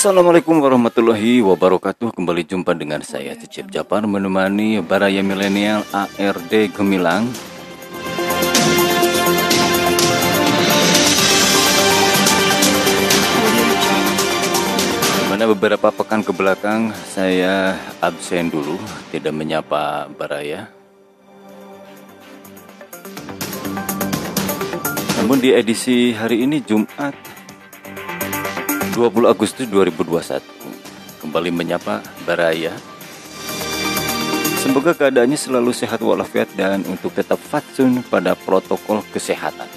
Assalamualaikum warahmatullahi wabarakatuh. Kembali jumpa dengan saya Cecep Japar Menemani Baraya Milenial ARD Gemilang Di mana beberapa pekan ke belakang Saya absen dulu Tidak menyapa Baraya Namun di edisi hari ini Jumat 20 Agustus 2021 kembali menyapa Baraya. Semoga keadaannya selalu sehat walafiat dan untuk tetap fatsun pada protokol kesehatan.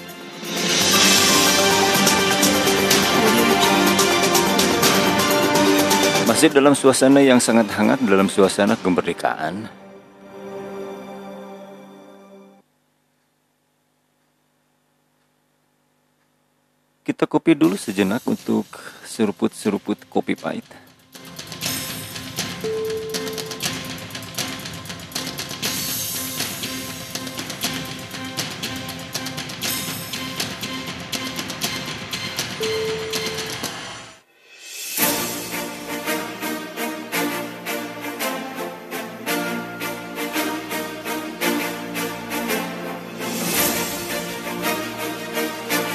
Masih dalam suasana yang sangat hangat dalam suasana kemerdekaan. Kita kopi dulu sejenak untuk seruput-seruput kopi pahit.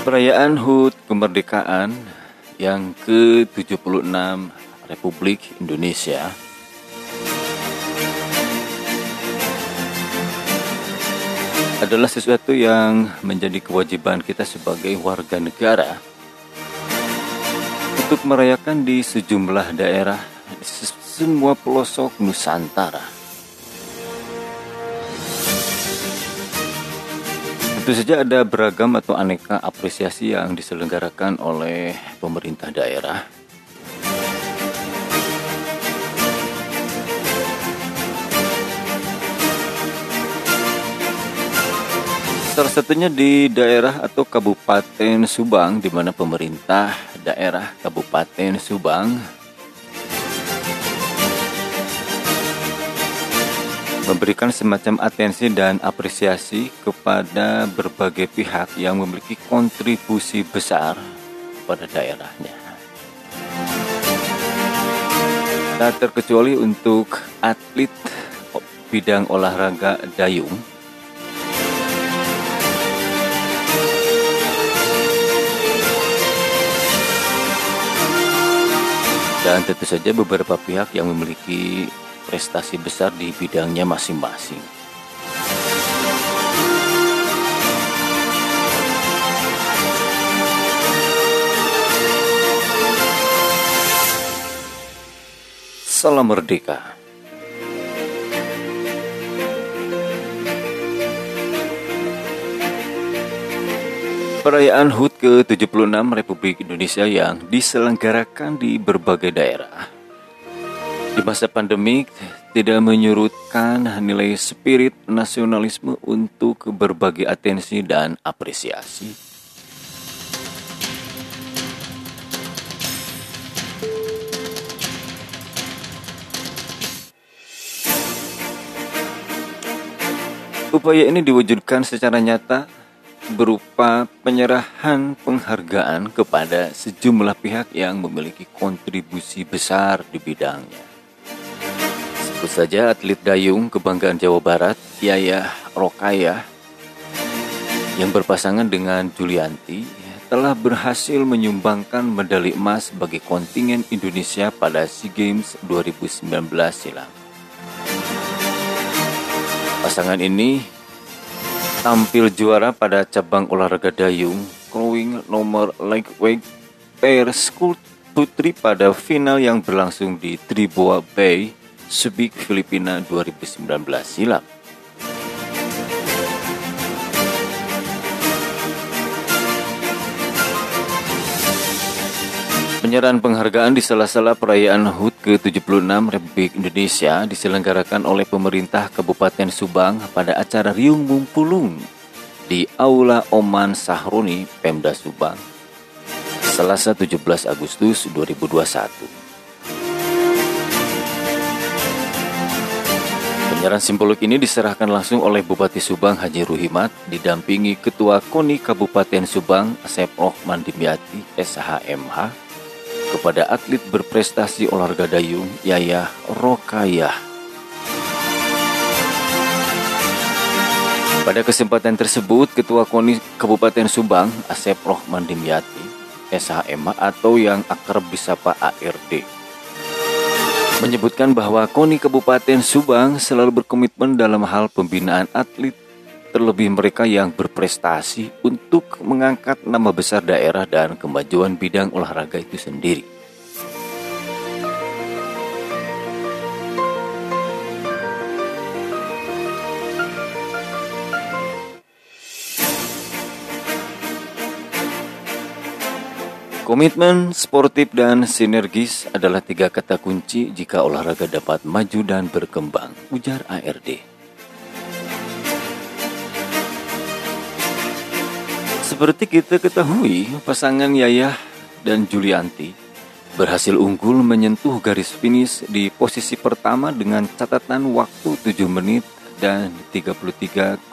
Perayaan HUT kemerdekaan yang ke-76 Republik Indonesia adalah sesuatu yang menjadi kewajiban kita sebagai warga negara untuk merayakan di sejumlah daerah semua pelosok Nusantara. Tentu saja ada beragam atau aneka apresiasi yang diselenggarakan oleh pemerintah daerah. Salah satunya di daerah atau Kabupaten Subang, di mana pemerintah daerah Kabupaten Subang memberikan semacam atensi dan apresiasi kepada berbagai pihak yang memiliki kontribusi besar pada daerahnya. Tak terkecuali untuk atlet bidang olahraga dayung dan tentu saja beberapa pihak yang memiliki prestasi besar di bidangnya masing-masing. Salam merdeka. Perayaan HUT ke-76 Republik Indonesia yang diselenggarakan di berbagai daerah di masa pandemi tidak menyurutkan nilai spirit nasionalisme untuk berbagai atensi dan apresiasi. Upaya ini diwujudkan secara nyata berupa penyerahan penghargaan kepada sejumlah pihak yang memiliki kontribusi besar di bidangnya. Sebut saja atlet dayung kebanggaan Jawa Barat, Yaya Rokaya, yang berpasangan dengan Julianti, telah berhasil menyumbangkan medali emas bagi kontingen Indonesia pada SEA Games 2019 silam. Pasangan ini tampil juara pada cabang olahraga dayung rowing nomor lightweight pair school putri pada final yang berlangsung di Triboa Bay, Subic, Filipina 2019 silam. Penyerahan penghargaan di sela-sela perayaan HUT ke-76 Republik Indonesia diselenggarakan oleh pemerintah Kabupaten Subang pada acara Riung Mumpulung di Aula Oman Sahroni, Pemda Subang, Selasa 17 Agustus 2021. Penyerahan simbolik ini diserahkan langsung oleh Bupati Subang Haji Ruhimat didampingi Ketua KONI Kabupaten Subang Asep Rohman Dimyati SHMH kepada atlet berprestasi olahraga dayung Yayah Rokayah. Pada kesempatan tersebut, Ketua KONI Kabupaten Subang, Asep Rohman Dimyati, SHM atau yang akrab disapa ARD, menyebutkan bahwa KONI Kabupaten Subang selalu berkomitmen dalam hal pembinaan atlet terlebih mereka yang berprestasi untuk mengangkat nama besar daerah dan kemajuan bidang olahraga itu sendiri. Komitmen, sportif, dan sinergis adalah tiga kata kunci jika olahraga dapat maju dan berkembang, ujar ARD. Seperti kita ketahui, pasangan Yayah dan Julianti berhasil unggul menyentuh garis finish di posisi pertama dengan catatan waktu 7 menit dan 33,6,86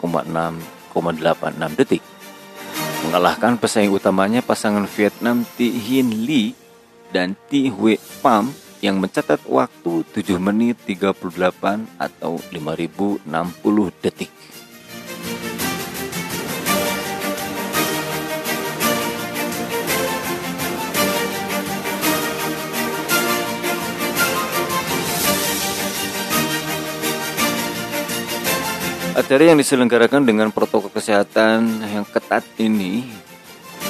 detik. Mengalahkan pesaing utamanya pasangan Vietnam Thi Hin Lee dan Thi Hue Pham yang mencatat waktu 7 menit 38 atau 5060 detik. Acara yang diselenggarakan dengan protokol kesehatan yang ketat ini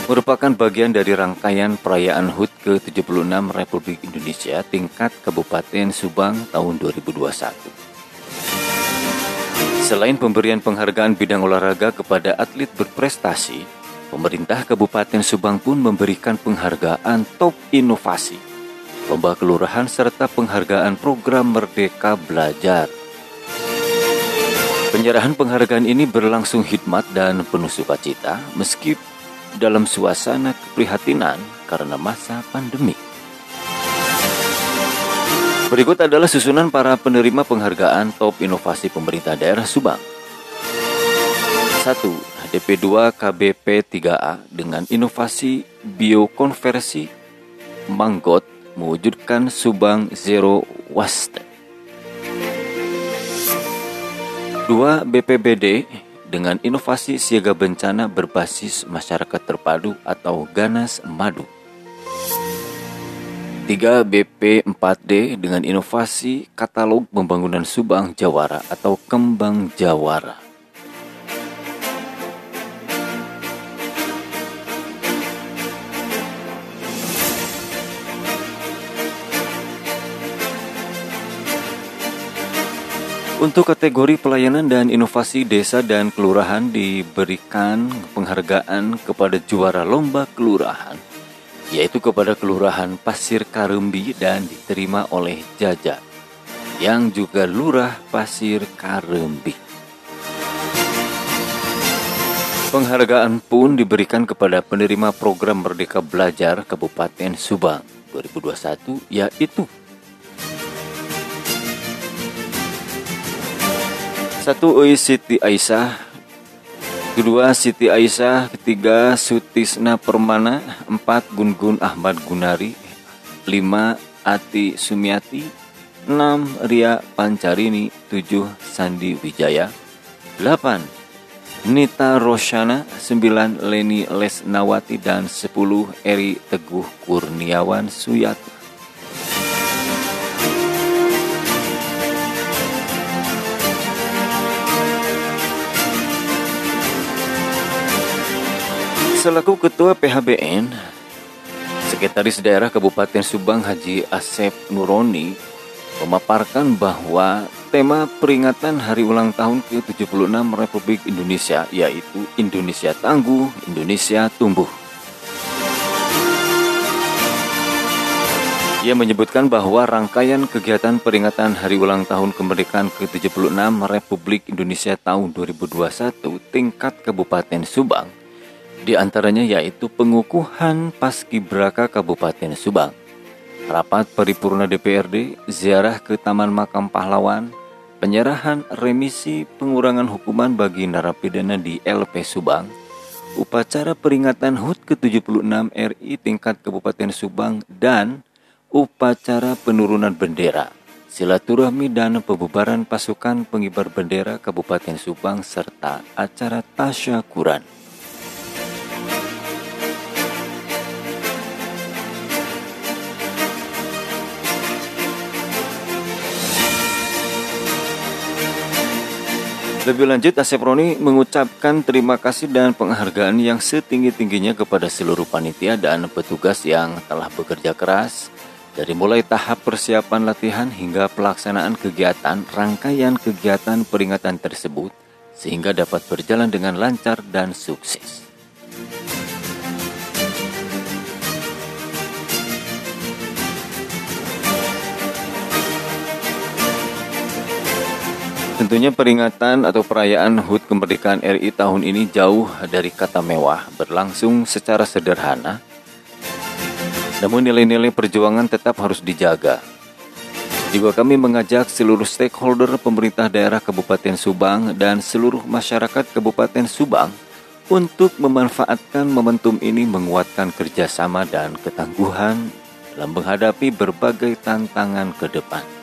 merupakan bagian dari rangkaian perayaan HUT ke-76 Republik Indonesia tingkat Kabupaten Subang tahun 2021. Selain pemberian penghargaan bidang olahraga kepada atlet berprestasi, pemerintah Kabupaten Subang pun memberikan penghargaan top inovasi, lomba kelurahan serta penghargaan program Merdeka Belajar Penyerahan penghargaan ini berlangsung hikmat dan penuh sukacita meski dalam suasana keprihatinan karena masa pandemi. Berikut adalah susunan para penerima penghargaan top inovasi pemerintah daerah Subang. 1. DP2 KBP 3A dengan inovasi biokonversi manggot mewujudkan Subang Zero Waste. 2. BPBD dengan inovasi siaga bencana berbasis masyarakat terpadu atau Ganas Madu. 3. BP4D dengan inovasi katalog pembangunan Subang Jawara atau Kembang Jawara. Untuk kategori pelayanan dan inovasi desa dan kelurahan diberikan penghargaan kepada juara lomba kelurahan, yaitu kepada Kelurahan Pasir Karembi dan diterima oleh Jaja, yang juga Lurah Pasir Karembi. Penghargaan pun diberikan kepada penerima program Merdeka Belajar Kabupaten Subang 2021, yaitu Satu Ui Siti Aisyah. Kedua Siti Aisyah. Ketiga Sutisna Permana. Empat Gun-Gun Ahmad Gunari. Lima Ati Sumiati. Enam Ria Pancarini. Tujuh Sandi Wijaya. Delapan Nita Roshana. Sembilan Leni Lesnawati. Dan sepuluh Eri Teguh Kurniawan Suyati Selaku Ketua PHBN, Sekretaris Daerah Kabupaten Subang Haji Asep Nuroni memaparkan bahwa tema peringatan hari ulang tahun ke-76 Republik Indonesia yaitu Indonesia Tangguh, Indonesia Tumbuh. Ia menyebutkan bahwa rangkaian kegiatan peringatan Hari Ulang Tahun Kemerdekaan ke-76 Republik Indonesia tahun 2021 tingkat Kabupaten Subang di antaranya yaitu pengukuhan Paskibraka Kabupaten Subang, rapat paripurna DPRD, ziarah ke Taman Makam Pahlawan, penyerahan remisi pengurangan hukuman bagi narapidana di LP Subang, upacara peringatan HUT ke-76 RI tingkat Kabupaten Subang dan upacara penurunan bendera, silaturahmi dan pembubaran pasukan pengibar bendera Kabupaten Subang serta acara tasyakuran. Lebih lanjut, Asep Roni mengucapkan terima kasih dan penghargaan yang setinggi-tingginya kepada seluruh panitia dan petugas yang telah bekerja keras dari mulai tahap persiapan latihan hingga pelaksanaan kegiatan, rangkaian kegiatan peringatan tersebut, sehingga dapat berjalan dengan lancar dan sukses. Tentunya peringatan atau perayaan HUT kemerdekaan RI tahun ini jauh dari kata mewah, berlangsung secara sederhana, namun nilai-nilai perjuangan tetap harus dijaga. Juga kami mengajak seluruh stakeholder pemerintah daerah Kabupaten Subang dan seluruh masyarakat Kabupaten Subang untuk memanfaatkan momentum ini menguatkan kerjasama dan ketangguhan dalam menghadapi berbagai tantangan ke depan.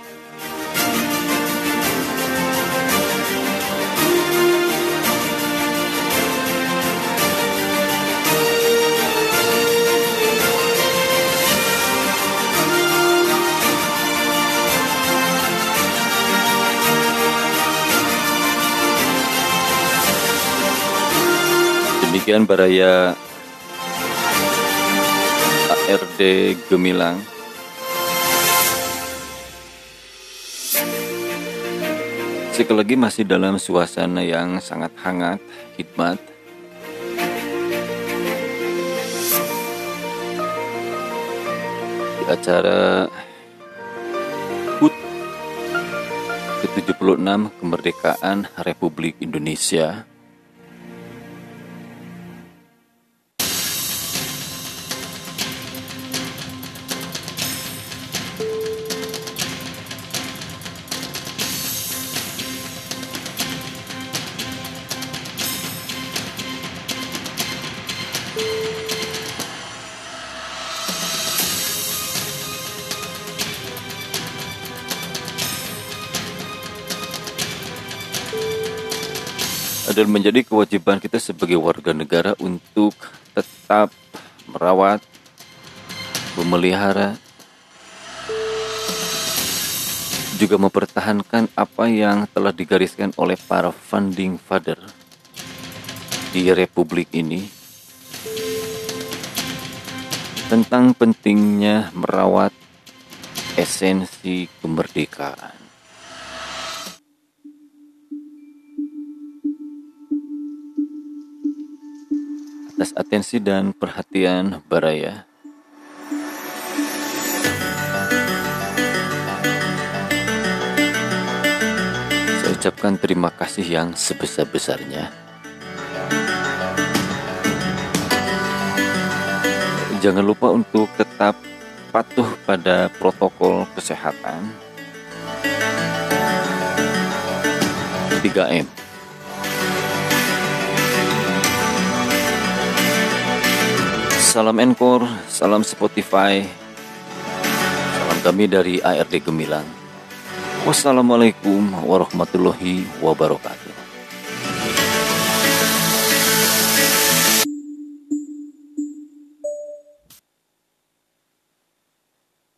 Demikian Baraya ARD Gemilang. Sekali lagi masih dalam suasana yang sangat hangat, hikmat. Di acara HUT ke-76 Kemerdekaan Republik Indonesia dan menjadi kewajiban kita sebagai warga negara untuk tetap merawat, memelihara, juga mempertahankan apa yang telah digariskan oleh para funding father di republik ini tentang pentingnya merawat esensi kemerdekaan. Atas atensi dan perhatian Baraya. Saya ucapkan terima kasih yang sebesar-besarnya. Jangan lupa untuk tetap patuh pada protokol kesehatan 3M Salam Encore, salam Spotify, salam kami dari ARD Gemilang. Wassalamualaikum warahmatullahi wabarakatuh.